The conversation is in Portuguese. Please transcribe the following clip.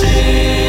você.